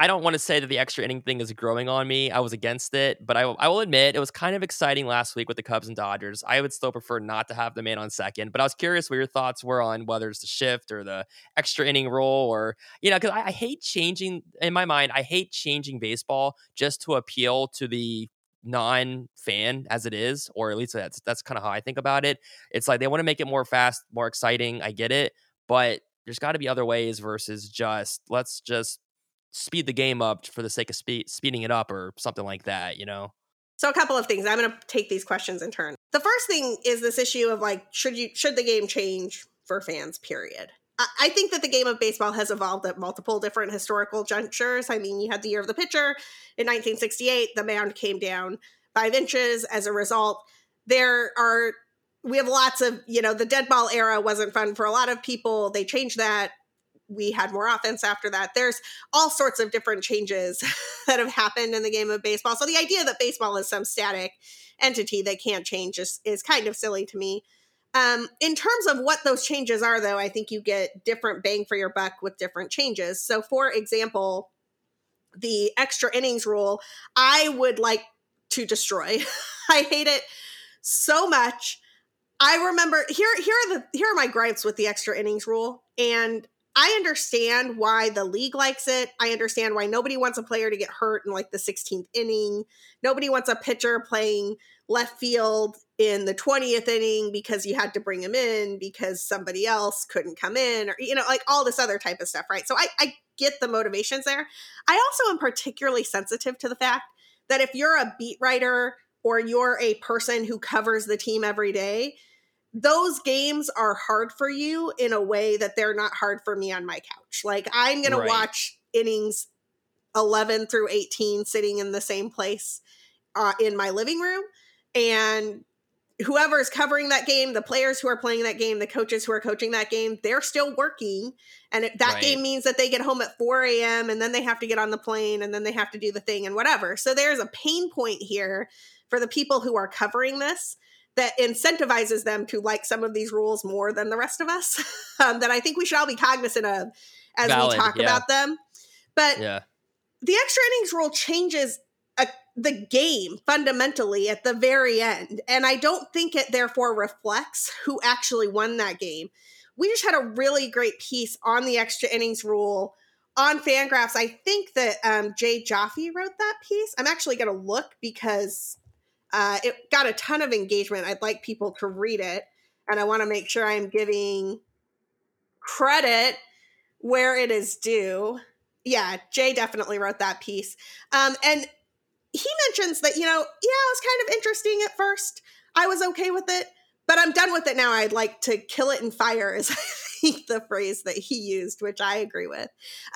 I don't want to say that the extra inning thing is growing on me. I was against it, but I, I will admit it was kind of exciting last week with the Cubs and Dodgers. I would still prefer not to have the man on second, but I was curious what your thoughts were on whether it's the shift or the extra inning rule or, you know, because I, I hate changing, in my mind, I hate changing baseball just to appeal to the non-fan as it is or at least that's that's kind of how I think about it. It's like they want to make it more fast, more exciting. I get it, but there's got to be other ways versus just let's just speed the game up for the sake of speed, speeding it up or something like that, you know? So a couple of things. I'm going to take these questions in turn. The first thing is this issue of like, should you should the game change for fans? Period. I, I think that the game of baseball has evolved at multiple different historical junctures. I mean, you had the year of the pitcher in 1968. The mound came down five inches. As a result, there are we have lots of you know the dead ball era wasn't fun for a lot of people. They changed that we had more offense after that. There's all sorts of different changes that have happened in the game of baseball. So the idea that baseball is some static entity that can't change is, is kind of silly to me. Um, in terms of what those changes are, though, I think you get different bang for your buck with different changes. So, for example, the extra innings rule, I would like to destroy. I hate it so much. I remember here here are the here are my gripes with the extra innings rule and I understand why the league likes it. I understand why nobody wants a player to get hurt in like the 16th inning. Nobody wants a pitcher playing left field in the 20th inning because you had to bring him in because somebody else couldn't come in or you know like all this other type of stuff, right? So I, I get the motivations there. I also am particularly sensitive to the fact that if you're a beat writer or you're a person who covers the team every day, those games are hard for you in a way that they're not hard for me on my couch. Like I'm going right. to watch innings 11 through 18 sitting in the same place uh, in my living room and whoever is covering that game, the players who are playing that game, the coaches who are coaching that game, they're still working. And it, that right. game means that they get home at 4 a.m. and then they have to get on the plane and then they have to do the thing and whatever. So there's a pain point here for the people who are covering this that incentivizes them to like some of these rules more than the rest of us um, that I think we should all be cognizant of as Valid, we talk yeah. about them. But yeah. the extra innings rule changes a, the game fundamentally at the very end. And I don't think it therefore reflects who actually won that game. We just had a really great piece on the extra innings rule on Fangraphs. I think that um, Jay Jaffe wrote that piece. I'm actually going to look because uh, it got a ton of engagement. I'd like people to read it, and I want to make sure I'm giving credit where it is due. Yeah, Jay definitely wrote that piece. Um, and he mentions that, you know, yeah, it was kind of interesting at first. I was okay with it, but I'm done with it now. I'd like to kill it in fire is I think the phrase that he used, which I agree with.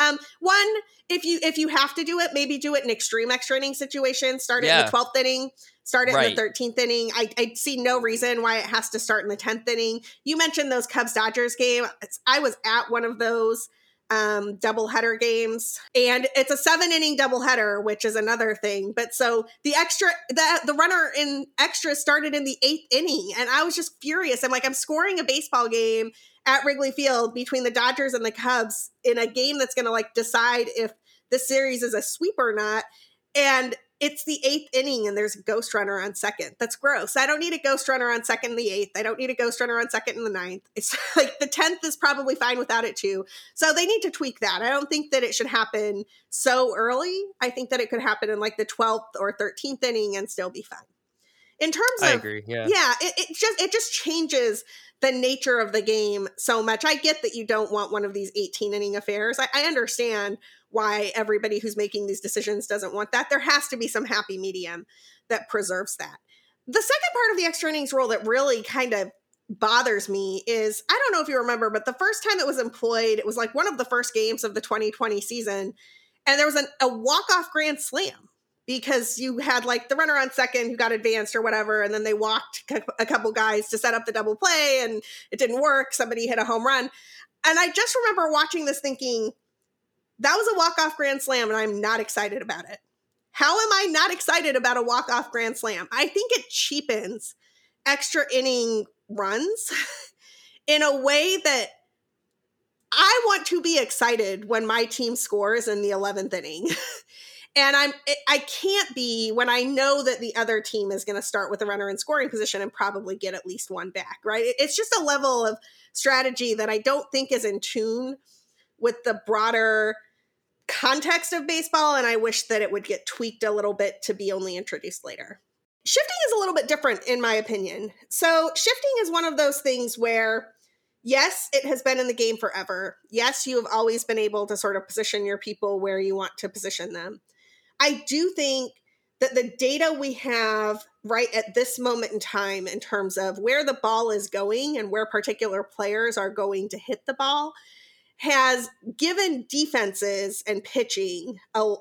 Um, one, if you if you have to do it, maybe do it in extreme extra inning situations. Start it yeah. in the 12th inning start it right. in the 13th inning. I, I see no reason why it has to start in the 10th inning. You mentioned those Cubs Dodgers game. I was at one of those um doubleheader games. And it's a seven inning doubleheader which is another thing. But so the extra the the runner in extra started in the eighth inning and i was just furious. I'm like i'm scoring a baseball game at wrigley field between the dodgers and the cubs in a game that's going to like decide if the series is a sweep or not. And it's the eighth inning and there's a ghost runner on second. That's gross. I don't need a ghost runner on second in the eighth. I don't need a ghost runner on second in the ninth. It's like the tenth is probably fine without it too. So they need to tweak that. I don't think that it should happen so early. I think that it could happen in like the twelfth or thirteenth inning and still be fine. In terms of, I agree. Yeah, yeah, it, it just it just changes the nature of the game so much. I get that you don't want one of these 18 inning affairs. I, I understand why everybody who's making these decisions doesn't want that. There has to be some happy medium that preserves that. The second part of the extra innings rule that really kind of bothers me is I don't know if you remember, but the first time it was employed, it was like one of the first games of the 2020 season, and there was an, a walk off grand slam because you had like the runner on second who got advanced or whatever, and then they walked a couple guys to set up the double play, and it didn't work. Somebody hit a home run. And I just remember watching this thinking, that was a walk-off grand slam and i'm not excited about it How am I not excited about a walk-off grand slam? I think it cheapens extra inning runs in a way that I want to be excited when my team scores in the 11th inning. and I'm I can't be when I know that the other team is going to start with a runner in scoring position and probably get at least one back, right? It's just a level of strategy that I don't think is in tune with the broader context of baseball and I wish that it would get tweaked a little bit to be only introduced later. Shifting is a little bit different in my opinion. So, shifting is one of those things where yes, it has been in the game forever. Yes, you have always been able to sort of position your people where you want to position them. I do think that the data we have right at this moment in time, in terms of where the ball is going and where particular players are going to hit the ball, has given defenses and pitching a,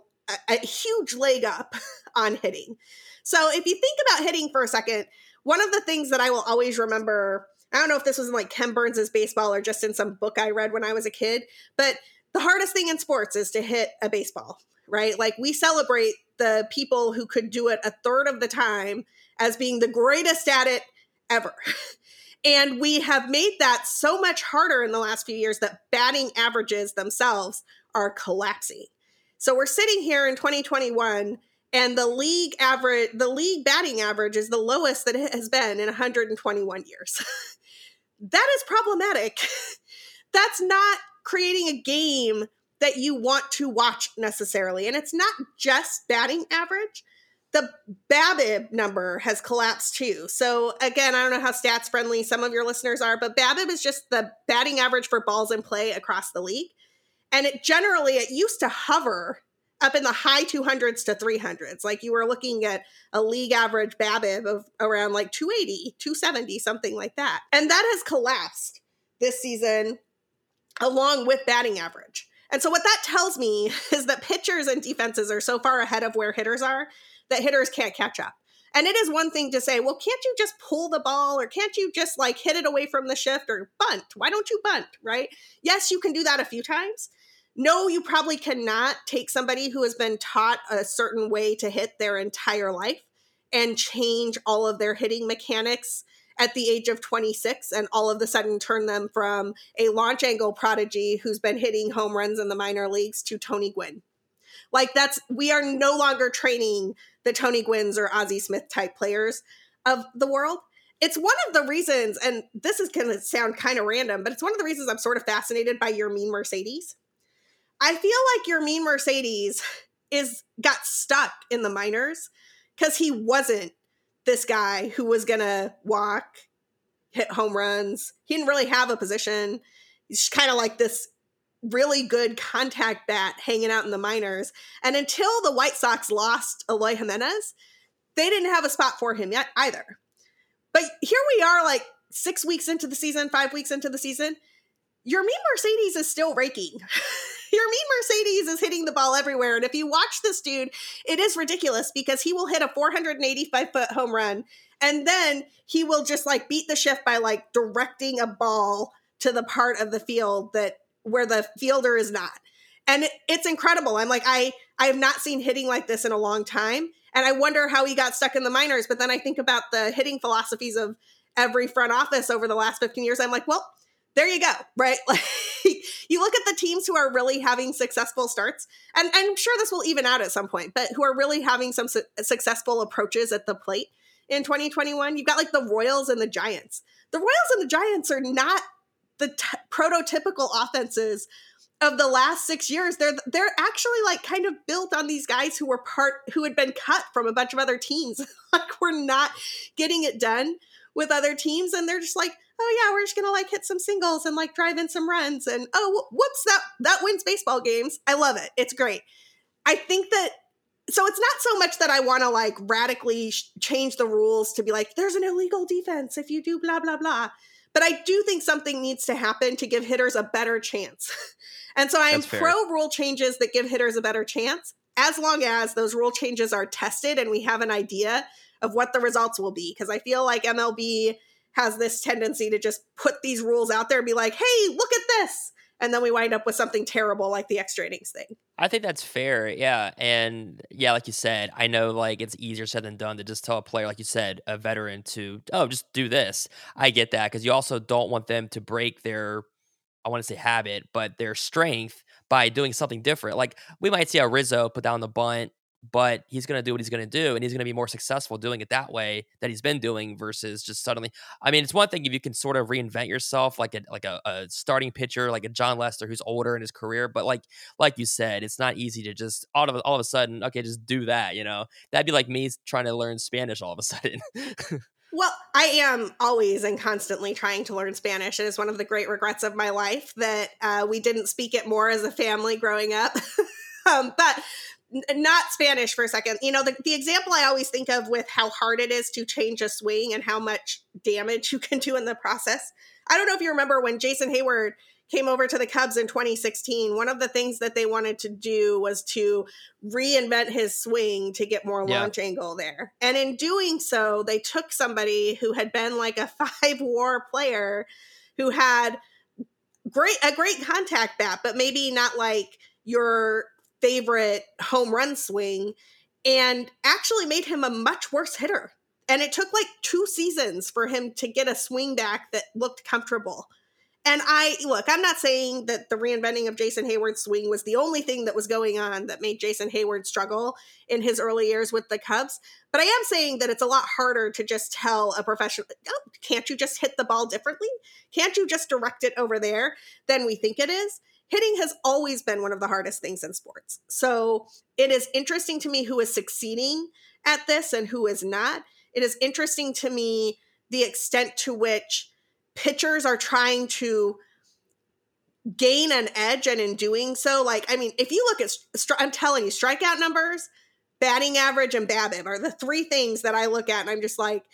a huge leg up on hitting. So if you think about hitting for a second, one of the things that I will always remember I don't know if this was in like Ken Burns' baseball or just in some book I read when I was a kid, but the hardest thing in sports is to hit a baseball, right? Like we celebrate the people who could do it a third of the time as being the greatest at it ever. and we have made that so much harder in the last few years that batting averages themselves are collapsing. So we're sitting here in 2021 and the league average the league batting average is the lowest that it has been in 121 years. that is problematic. That's not creating a game that you want to watch necessarily. And it's not just batting average. The BABIP number has collapsed too. So again, I don't know how stats friendly some of your listeners are, but BABIP is just the batting average for balls in play across the league. And it generally it used to hover up in the high 200s to 300s. Like you were looking at a league average BABIP of around like 280, 270, something like that. And that has collapsed this season along with batting average. And so what that tells me is that pitchers and defenses are so far ahead of where hitters are that hitters can't catch up. And it is one thing to say, well, can't you just pull the ball or can't you just like hit it away from the shift or bunt? Why don't you bunt, right? Yes, you can do that a few times, no, you probably cannot take somebody who has been taught a certain way to hit their entire life and change all of their hitting mechanics at the age of 26 and all of a sudden turn them from a launch angle prodigy who's been hitting home runs in the minor leagues to Tony Gwynn. Like that's we are no longer training the Tony Gwynns or Ozzie Smith type players of the world. It's one of the reasons, and this is going to sound kind of random, but it's one of the reasons I'm sort of fascinated by Yermin Mercedes I feel like Yermin Mercedes is got stuck in the minors because he wasn't this guy who was gonna walk, hit home runs. He didn't really have a position. He's kind of like this really good contact bat hanging out in the minors. And until the White Sox lost Eloy Jimenez, they didn't have a spot for him yet either. But here we are, like six weeks into the season, five weeks into the season. Yermin Mercedes is still raking. Yermin Mercedes is hitting the ball everywhere. And if you watch this dude, it is ridiculous because he will hit a 485 foot home run and then he will just like beat the shift by like directing a ball to the part of the field that where the fielder is not. And it, it's incredible. I'm like, I I have not seen hitting like this in a long time. And I wonder how he got stuck in the minors. But then I think about the hitting philosophies of every front office over the last 15 years. I'm like, well, there you go, right? Like you look at the teams who are really having successful starts, and, I'm sure this will even out at some point, but who are really having some su- successful approaches at the plate in 2021. You've got like the Royals and the Giants. The Royals and the Giants are not the t- prototypical offenses of the last six years. They're they're actually like kind of built on these guys who were part who had been cut from a bunch of other teams. like we're not getting it done with other teams, and they're just like oh yeah, we're just gonna like hit some singles and like drive in some runs and oh whoops that that wins baseball games. I love it. It's great. I think that so it's not so much that I want to like radically sh- change the rules to be like there's an illegal defense if you do blah blah blah. But I do think something needs to happen to give hitters a better chance. and so I am pro rule changes that give hitters a better chance as long as those rule changes are tested and we have an idea of what the results will be because I feel like MLB has this tendency to just put these rules out there and be like, hey, look at this. And then we wind up with something terrible like the extra innings thing. I think that's fair. Yeah. And yeah, like you said, I know like it's easier said than done to just tell a player, like you said, a veteran to, oh, just do this. I get that because you also don't want them to break their, I want to say habit, but their strength by doing something different. Like we might see a Rizzo put down the bunt but he's going to do what he's going to do and he's going to be more successful doing it that way that he's been doing versus just suddenly i mean it's one thing if you can sort of reinvent yourself like a like a, a, starting pitcher like a jon lester who's older in his career but like like you said it's not easy to just all of all of a sudden okay just do that you know that'd be like me trying to learn spanish all of a sudden Well, I am always and constantly trying to learn Spanish. It is one of the great regrets of my life that uh, we didn't speak it more as a family growing up. um, but not Spanish for a second. You know, the, the example I always think of with how hard it is to change a swing and how much damage you can do in the process. I don't know if you remember when Jason Heyward came over to the Cubs in 2016, one of the things that they wanted to do was to reinvent his swing to get more launch angle there. And in doing so, they took somebody who had been like a five war player who had great a great contact bat, but maybe not like your favorite home run swing and actually made him a much worse hitter. And it took like two seasons for him to get a swing back that looked comfortable. And I look, I'm not saying that the reinventing of Jason Heyward's swing was the only thing that was going on that made Jason Heyward struggle in his early years with the Cubs, but I am saying that it's a lot harder to just tell a professional, oh, can't you just hit the ball differently? Can't you just direct it over there than we think it is? Hitting has always been one of the hardest things in sports. So it is interesting to me who is succeeding at this and who is not. It is interesting to me the extent to which pitchers are trying to gain an edge and in doing so like i mean if you look at i'm telling you strikeout numbers batting average and babip are the three things that i look at and i'm just like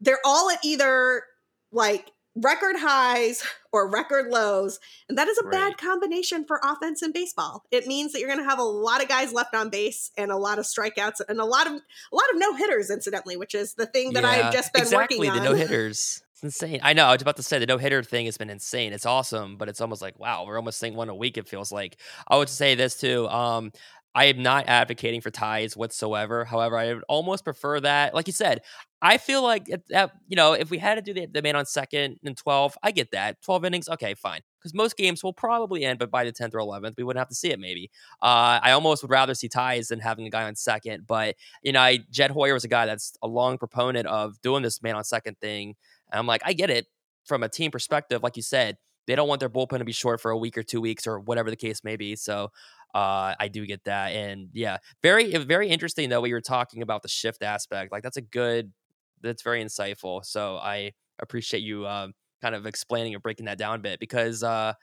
they're all at either like record highs or record lows. And that is a right. bad combination for offense in baseball. It means that you're going to have a lot of guys left on base and a lot of strikeouts and a lot of a lot of no hitters incidentally, which is the thing that yeah, I've just been exactly, working on. Exactly, the no hitters. It's insane. I know. I was about to say the no hitter thing has been insane. It's awesome, but it's almost like wow, we're almost seeing one a week. It feels like. I would say this too. Um, I am not advocating for ties whatsoever. However, I would almost prefer that. Like you said, I feel like that, you know, if we had to do the, the man on second and 12, I get that. 12 innings, okay, fine. Because most games will probably end, but by the 10th or 11th, we wouldn't have to see it maybe. Uh, I almost would rather see ties than having a guy on second. But, you know, I, Jed Hoyer was a guy that's a long proponent of doing this man on second thing. And I'm like, I get it from a team perspective. Like you said, they don't want their bullpen to be short for a week or two weeks or whatever the case may be. So uh, I do get that, and yeah, very very interesting though. We were talking about the shift aspect. Like that's a good, that's very insightful. So I appreciate you uh, kind of explaining and breaking that down a bit because uh,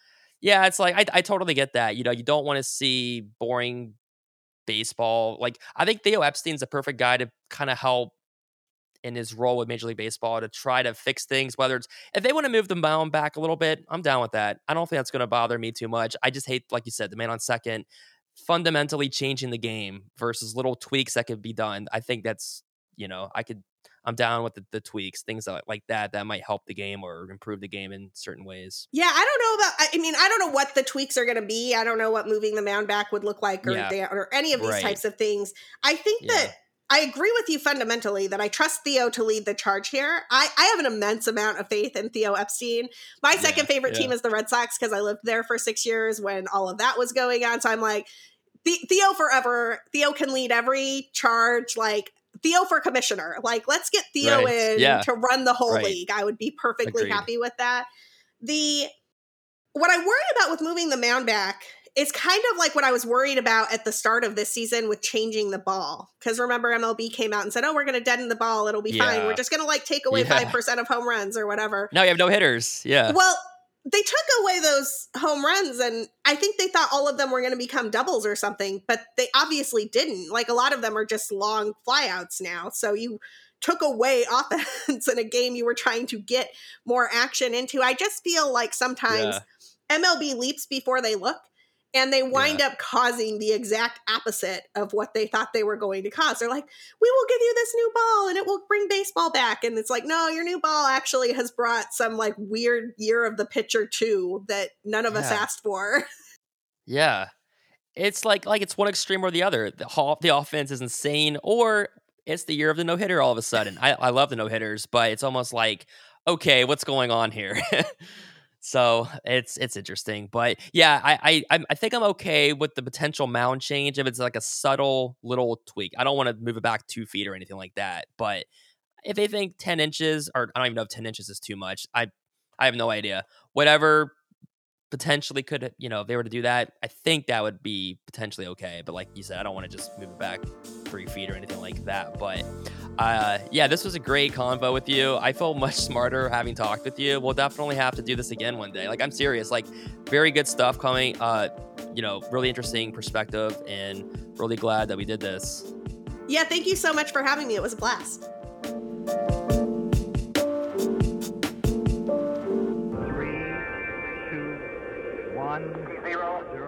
yeah, it's like I, I totally get that. You know, you don't want to see boring baseball. Like I think Theo Epstein's a perfect guy to kind of help in his role with Major League Baseball to try to fix things. Whether it's if they want to move the mound back a little bit, I'm down with that. I don't think that's going to bother me too much. I just hate, like you said, the man on second fundamentally changing the game versus little tweaks that could be done. I think that's you know I could I'm down with the, the, tweaks, things like that that might help the game or improve the game in certain ways. Yeah, I don't know about. I mean, I don't know what the tweaks are going to be. I don't know what moving the mound back would look like, or yeah. or any of these right. types of things. I think yeah. that I agree with you fundamentally that I trust Theo to lead the charge here. I, I have an immense amount of faith in Theo Epstein. My second yeah, favorite yeah. team is the Red Sox because I lived there for six years when all of that was going on. So I'm like, Theo forever. Theo can lead every charge. Like, Theo for commissioner. Like, let's get Theo right. in yeah. to run the whole right. league. I would be perfectly Agreed. happy with that. The what I worry about with moving the mound back it's kind of like what I was worried about at the start of this season with changing the ball. Because remember, MLB came out and said, "Oh, we're going to deaden the ball. It'll be yeah. fine. We're just going to like take away five yeah. percent of home runs or whatever." Now you have no hitters. Yeah. Well, they took away those home runs, and I think they thought all of them were going to become doubles or something, but they obviously didn't. Like a lot of them are just long flyouts now. So you took away offense in a game you were trying to get more action into. I just feel like sometimes yeah. MLB leaps before they look and they wind up causing the exact opposite of what they thought they were going to cause. They're like, "We will give you this new ball and it will bring baseball back." And it's like, "No, your new ball actually has brought some like weird year of the pitcher too that none of us asked for." Yeah. It's like like it's one extreme or the other. The ho- the offense is insane, or it's the year of the no hitter all of a sudden. I, I love the no hitters, but it's almost like, okay, what's going on here? so it's it's interesting, but yeah, I I I'm- think I'm okay with the potential mound change if it's like a subtle little tweak. I don't want to move it back two feet or anything like that, but if they think ten inches or I don't even know if ten inches is too much. I I have no idea. Whatever potentially could you know if they were to do that i think that would be potentially okay but like you said i don't want to just move it back three feet or anything like that but uh yeah this was a great convo with you i feel much smarter having talked with you we'll definitely have to do this again one day like i'm serious like very good stuff coming uh you know really interesting perspective and really glad that we did this yeah, thank you so much for having me. It was a blast. one zero